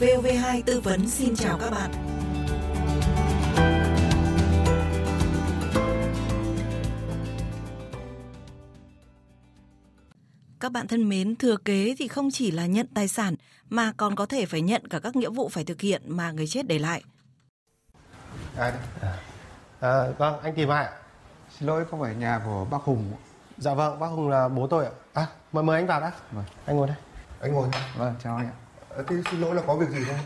VOV2 tư vấn xin chào các bạn. Các bạn thân mến, thừa kế thì không chỉ là nhận tài sản mà còn có thể phải nhận cả các nghĩa vụ phải thực hiện mà người chết để lại. Ai đấy? À, à, vâng, anh tìm ai ạ? Xin lỗi, không phải nhà của bác Hùng. Dạ vâng, bác Hùng là bố tôi ạ. À, mời mời anh vào đã. Vâng. Anh ngồi đây. Anh ngồi. Vâng, chào anh ạ. À, thế xin lỗi là có việc gì không?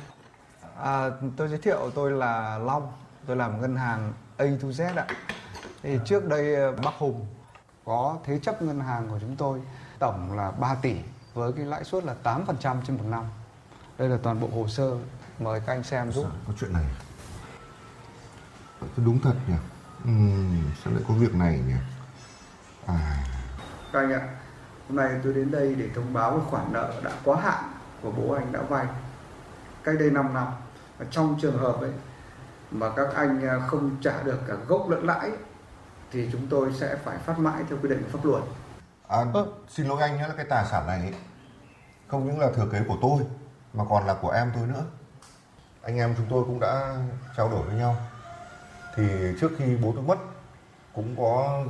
À, tôi giới thiệu tôi là Long, tôi làm ngân hàng A to Z ạ. Thì trước đây ờ, bác Hùng có thế chấp ngân hàng của chúng tôi tổng là 3 tỷ với cái lãi suất là 8% trên một năm. Đây là toàn bộ hồ sơ, mời các anh xem giúp. Sao có chuyện này? Ờ, Đúng thật nhỉ? Ừm, sao lại có việc này nhỉ? À, Các anh ạ, hôm nay tôi đến đây để thông báo cái khoản nợ đã quá hạn của bố anh đã vay cách đây 5 năm. Và trong trường hợp ấy mà các anh à, không trả được cả gốc lẫn lãi thì chúng tôi sẽ phải phát mãi theo quy định của pháp luật. à vâng, xin lỗi anh nhé là cái tài sản này ấy, không những là thừa kế của tôi mà còn là của em tôi nữa. Anh em chúng tôi cũng đã trao đổi với nhau. Thì trước khi bố tôi mất cũng có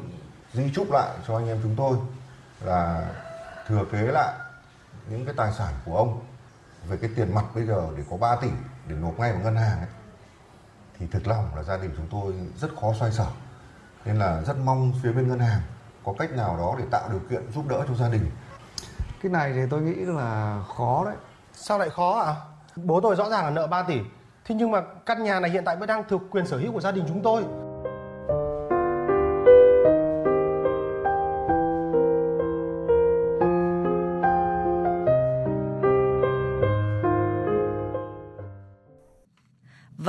di chúc lại cho anh em chúng tôi là thừa kế lại những cái tài sản của ông về cái tiền mặt bây giờ để có 3 tỷ để nộp ngay vào ngân hàng ấy, thì thực lòng là gia đình chúng tôi rất khó xoay sở nên là rất mong phía bên ngân hàng có cách nào đó để tạo điều kiện giúp đỡ cho gia đình Cái này thì tôi nghĩ là khó đấy. Sao lại khó ạ? Bố tôi rõ ràng là nợ 3 tỷ. Thế nhưng mà căn nhà này hiện tại vẫn đang thuộc quyền sở hữu của gia đình chúng tôi.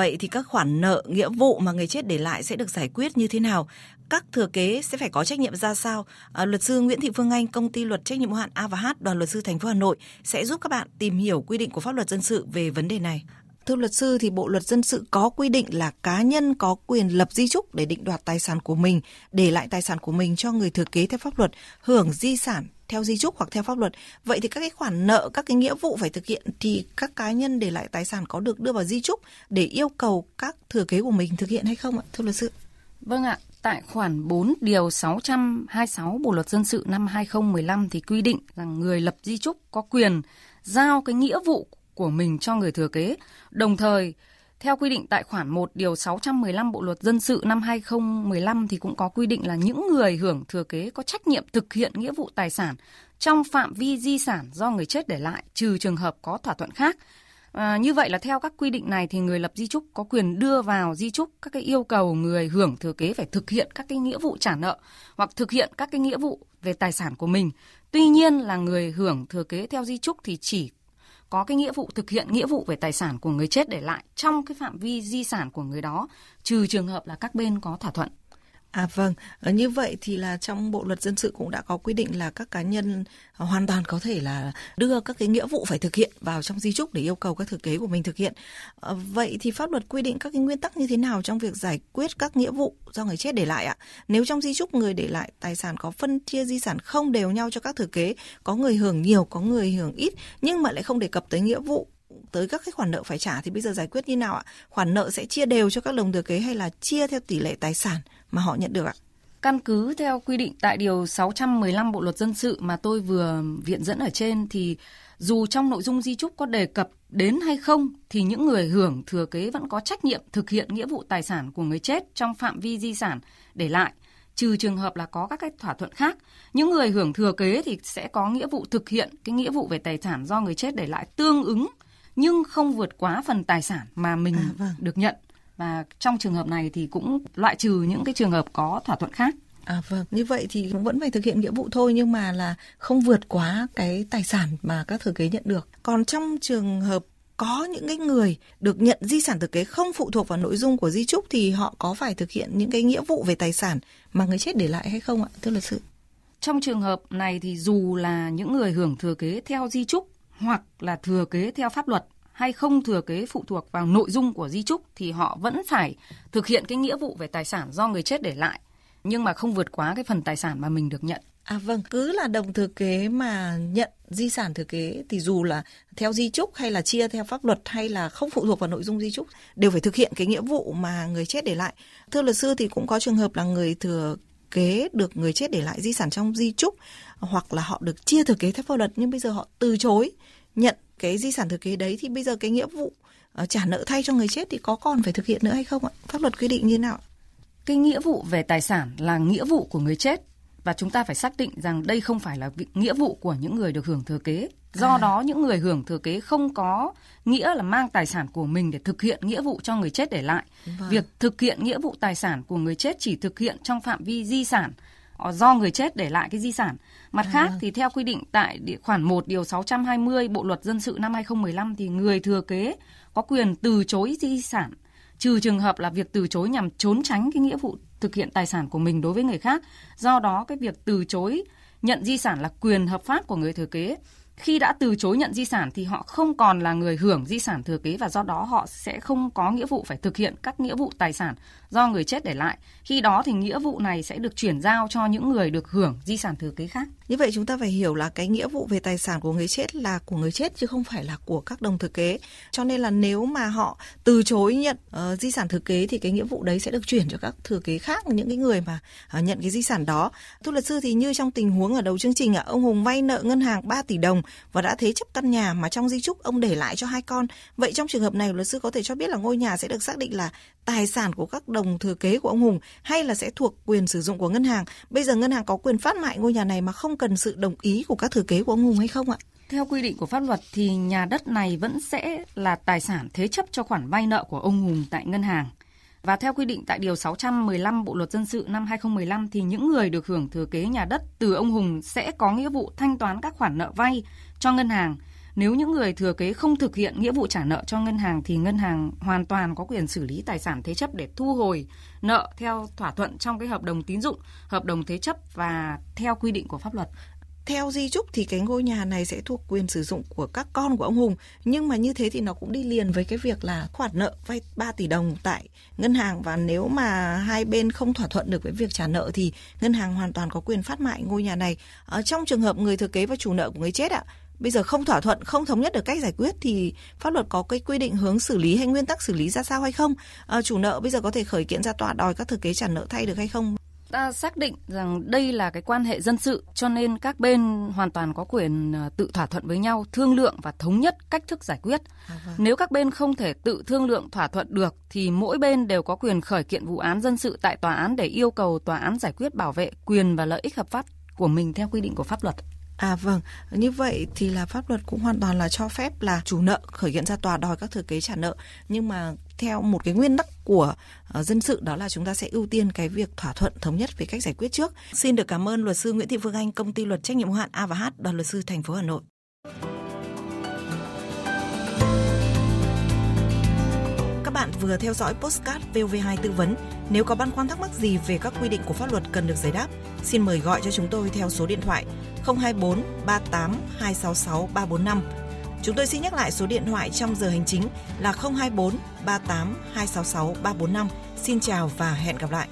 Vậy thì các khoản nợ, nghĩa vụ mà người chết để lại sẽ được giải quyết như thế nào? Các thừa kế sẽ phải có trách nhiệm ra sao? À, luật sư Nguyễn Thị Phương Anh, công ty luật trách nhiệm hữu hạn A và H, đoàn luật sư thành phố Hà Nội sẽ giúp các bạn tìm hiểu quy định của pháp luật dân sự về vấn đề này. Thưa luật sư thì Bộ luật dân sự có quy định là cá nhân có quyền lập di chúc để định đoạt tài sản của mình, để lại tài sản của mình cho người thừa kế theo pháp luật, hưởng di sản theo di chúc hoặc theo pháp luật. Vậy thì các cái khoản nợ, các cái nghĩa vụ phải thực hiện thì các cá nhân để lại tài sản có được đưa vào di chúc để yêu cầu các thừa kế của mình thực hiện hay không ạ? Thưa luật sư. Vâng ạ, tại khoản 4 điều 626 Bộ luật dân sự năm 2015 thì quy định rằng người lập di chúc có quyền giao cái nghĩa vụ của mình cho người thừa kế. Đồng thời, theo quy định tại khoản 1 điều 615 Bộ luật dân sự năm 2015 thì cũng có quy định là những người hưởng thừa kế có trách nhiệm thực hiện nghĩa vụ tài sản trong phạm vi di sản do người chết để lại trừ trường hợp có thỏa thuận khác. À, như vậy là theo các quy định này thì người lập di chúc có quyền đưa vào di chúc các cái yêu cầu người hưởng thừa kế phải thực hiện các cái nghĩa vụ trả nợ hoặc thực hiện các cái nghĩa vụ về tài sản của mình. Tuy nhiên là người hưởng thừa kế theo di chúc thì chỉ có cái nghĩa vụ, thực hiện nghĩa vụ về tài sản của người chết để lại trong cái phạm vi di sản của người đó, trừ trường hợp là các bên có thỏa thuận. À vâng, ờ, như vậy thì là trong Bộ luật dân sự cũng đã có quy định là các cá nhân ờ, hoàn toàn có thể là đưa các cái nghĩa vụ phải thực hiện vào trong di chúc để yêu cầu các thừa kế của mình thực hiện. À, Vậy thì pháp luật quy định các cái nguyên tắc như thế nào trong việc giải quyết các nghĩa vụ do người chết để lại ạ? Nếu trong di chúc người để lại tài sản có phân chia di sản không đều nhau cho các thừa kế, có người hưởng nhiều, có người hưởng ít nhưng mà lại không đề cập tới nghĩa vụ tới các cái khoản nợ phải trả thì bây giờ giải quyết như nào ạ? Khoản nợ sẽ chia đều cho các đồng thừa kế hay là chia theo tỷ lệ tài sản mà họ nhận được ạ? Căn cứ theo quy định tại điều 615 Bộ luật dân sự mà tôi vừa viện dẫn ở trên thì dù trong nội dung di chúc có đề cập đến hay không thì những người hưởng thừa kế vẫn có trách nhiệm thực hiện nghĩa vụ tài sản của người chết trong phạm vi di sản để lại trừ trường hợp là có các cái thỏa thuận khác. Những người hưởng thừa kế thì sẽ có nghĩa vụ thực hiện cái nghĩa vụ về tài sản do người chết để lại tương ứng nhưng không vượt quá phần tài sản mà mình À, vâng. được nhận. Và trong trường hợp này thì cũng loại trừ những cái trường hợp có thỏa thuận khác. À vâng, như vậy thì vẫn phải thực hiện nghĩa vụ thôi nhưng mà là không vượt quá cái tài sản mà các thừa kế nhận được. Còn trong trường hợp có những cái người được nhận di sản thừa kế không phụ thuộc vào nội dung của di chúc thì họ có phải thực hiện những cái nghĩa vụ về tài sản mà người chết để lại hay không ạ, thưa luật sư? Trong trường hợp này thì dù là những người hưởng thừa kế theo di chúc hoặc là thừa kế theo pháp luật hay không thừa kế phụ thuộc vào nội dung của di chúc thì họ vẫn phải thực hiện cái nghĩa vụ về tài sản do người chết để lại nhưng mà không vượt quá cái phần tài sản mà mình được nhận. À vâng, cứ là đồng thừa kế mà nhận di sản thừa kế thì dù là theo di chúc hay là chia theo pháp luật hay là không phụ thuộc vào nội dung di chúc đều phải thực hiện cái nghĩa vụ mà người chết để lại. Thưa luật sư thì cũng có trường hợp là người thừa kế được người chết để lại di sản trong di chúc hoặc là họ được chia thừa kế theo pháp luật nhưng bây giờ họ từ chối nhận cái di sản thừa kế đấy thì bây giờ cái nghĩa vụ uh, trả nợ thay cho người chết thì có còn phải thực hiện nữa hay không ạ? Pháp luật quy định như nào? Cái nghĩa vụ về tài sản là nghĩa vụ của người chết và chúng ta phải xác định rằng đây không phải là nghĩa vụ của những người được hưởng thừa kế. Do à. đó những người hưởng thừa kế không có nghĩa là mang tài sản của mình để thực hiện nghĩa vụ cho người chết để lại. Vâng. Việc thực hiện nghĩa vụ tài sản của người chết chỉ thực hiện trong phạm vi di sản ờ, do người chết để lại cái di sản. Mặt à. khác thì theo quy định tại khoản 1 điều 620 Bộ luật dân sự năm 2015 thì người thừa kế có quyền từ chối di sản trừ trường hợp là việc từ chối nhằm trốn tránh cái nghĩa vụ thực hiện tài sản của mình đối với người khác. Do đó cái việc từ chối nhận di sản là quyền hợp pháp của người thừa kế khi đã từ chối nhận di sản thì họ không còn là người hưởng di sản thừa kế và do đó họ sẽ không có nghĩa vụ phải thực hiện các nghĩa vụ tài sản do người chết để lại. Khi đó thì nghĩa vụ này sẽ được chuyển giao cho những người được hưởng di sản thừa kế khác. Như vậy chúng ta phải hiểu là cái nghĩa vụ về tài sản của người chết là của người chết chứ không phải là của các đồng thừa kế. Cho nên là nếu mà họ từ chối nhận uh, di sản thừa kế thì cái nghĩa vụ đấy sẽ được chuyển cho các thừa kế khác những cái người mà uh, nhận cái di sản đó. Thưa luật sư thì như trong tình huống ở đầu chương trình ạ, ông Hùng vay nợ ngân hàng 3 tỷ đồng và đã thế chấp căn nhà mà trong di chúc ông để lại cho hai con. Vậy trong trường hợp này, luật sư có thể cho biết là ngôi nhà sẽ được xác định là tài sản của các đồng thừa kế của ông Hùng hay là sẽ thuộc quyền sử dụng của ngân hàng? Bây giờ ngân hàng có quyền phát mại ngôi nhà này mà không cần sự đồng ý của các thừa kế của ông Hùng hay không ạ? Theo quy định của pháp luật thì nhà đất này vẫn sẽ là tài sản thế chấp cho khoản vay nợ của ông Hùng tại ngân hàng. Và theo quy định tại Điều 615 Bộ Luật Dân sự năm 2015 thì những người được hưởng thừa kế nhà đất từ ông Hùng sẽ có nghĩa vụ thanh toán các khoản nợ vay cho ngân hàng. Nếu những người thừa kế không thực hiện nghĩa vụ trả nợ cho ngân hàng thì ngân hàng hoàn toàn có quyền xử lý tài sản thế chấp để thu hồi nợ theo thỏa thuận trong cái hợp đồng tín dụng, hợp đồng thế chấp và theo quy định của pháp luật theo di chúc thì cái ngôi nhà này sẽ thuộc quyền sử dụng của các con của ông Hùng. Nhưng mà như thế thì nó cũng đi liền với cái việc là khoản nợ vay 3 tỷ đồng tại ngân hàng. Và nếu mà hai bên không thỏa thuận được với việc trả nợ thì ngân hàng hoàn toàn có quyền phát mại ngôi nhà này. Ở trong trường hợp người thừa kế và chủ nợ của người chết ạ bây giờ không thỏa thuận không thống nhất được cách giải quyết thì pháp luật có cái quy định hướng xử lý hay nguyên tắc xử lý ra sao hay không? À, chủ nợ bây giờ có thể khởi kiện ra tòa đòi các thừa kế trả nợ thay được hay không? Ta xác định rằng đây là cái quan hệ dân sự cho nên các bên hoàn toàn có quyền ờ, tự thỏa thuận với nhau, thương lượng và thống nhất cách thức giải quyết. À, vâng. Nếu các bên không thể tự thương lượng thỏa thuận được thì mỗi bên đều có quyền khởi kiện vụ án dân sự tại tòa án để yêu cầu tòa án giải quyết bảo vệ quyền và lợi ích hợp pháp của mình theo quy định của pháp luật. À vâng, như vậy thì là pháp luật cũng hoàn toàn là cho phép là chủ nợ khởi kiện ra tòa đòi các thừa kế trả nợ nhưng mà theo một cái nguyên tắc của uh, dân sự đó là chúng ta sẽ ưu tiên cái việc thỏa thuận thống nhất về cách giải quyết trước. Xin được cảm ơn luật sư Nguyễn Thị Phương Anh, công ty luật trách nhiệm hữu hạn A và H, đoàn luật sư thành phố Hà Nội. Các bạn vừa theo dõi postcard VOV2 tư vấn. Nếu có băn khoăn thắc mắc gì về các quy định của pháp luật cần được giải đáp, xin mời gọi cho chúng tôi theo số điện thoại 024 38 266 345. Chúng tôi xin nhắc lại số điện thoại trong giờ hành chính là 024 38 266 345. Xin chào và hẹn gặp lại.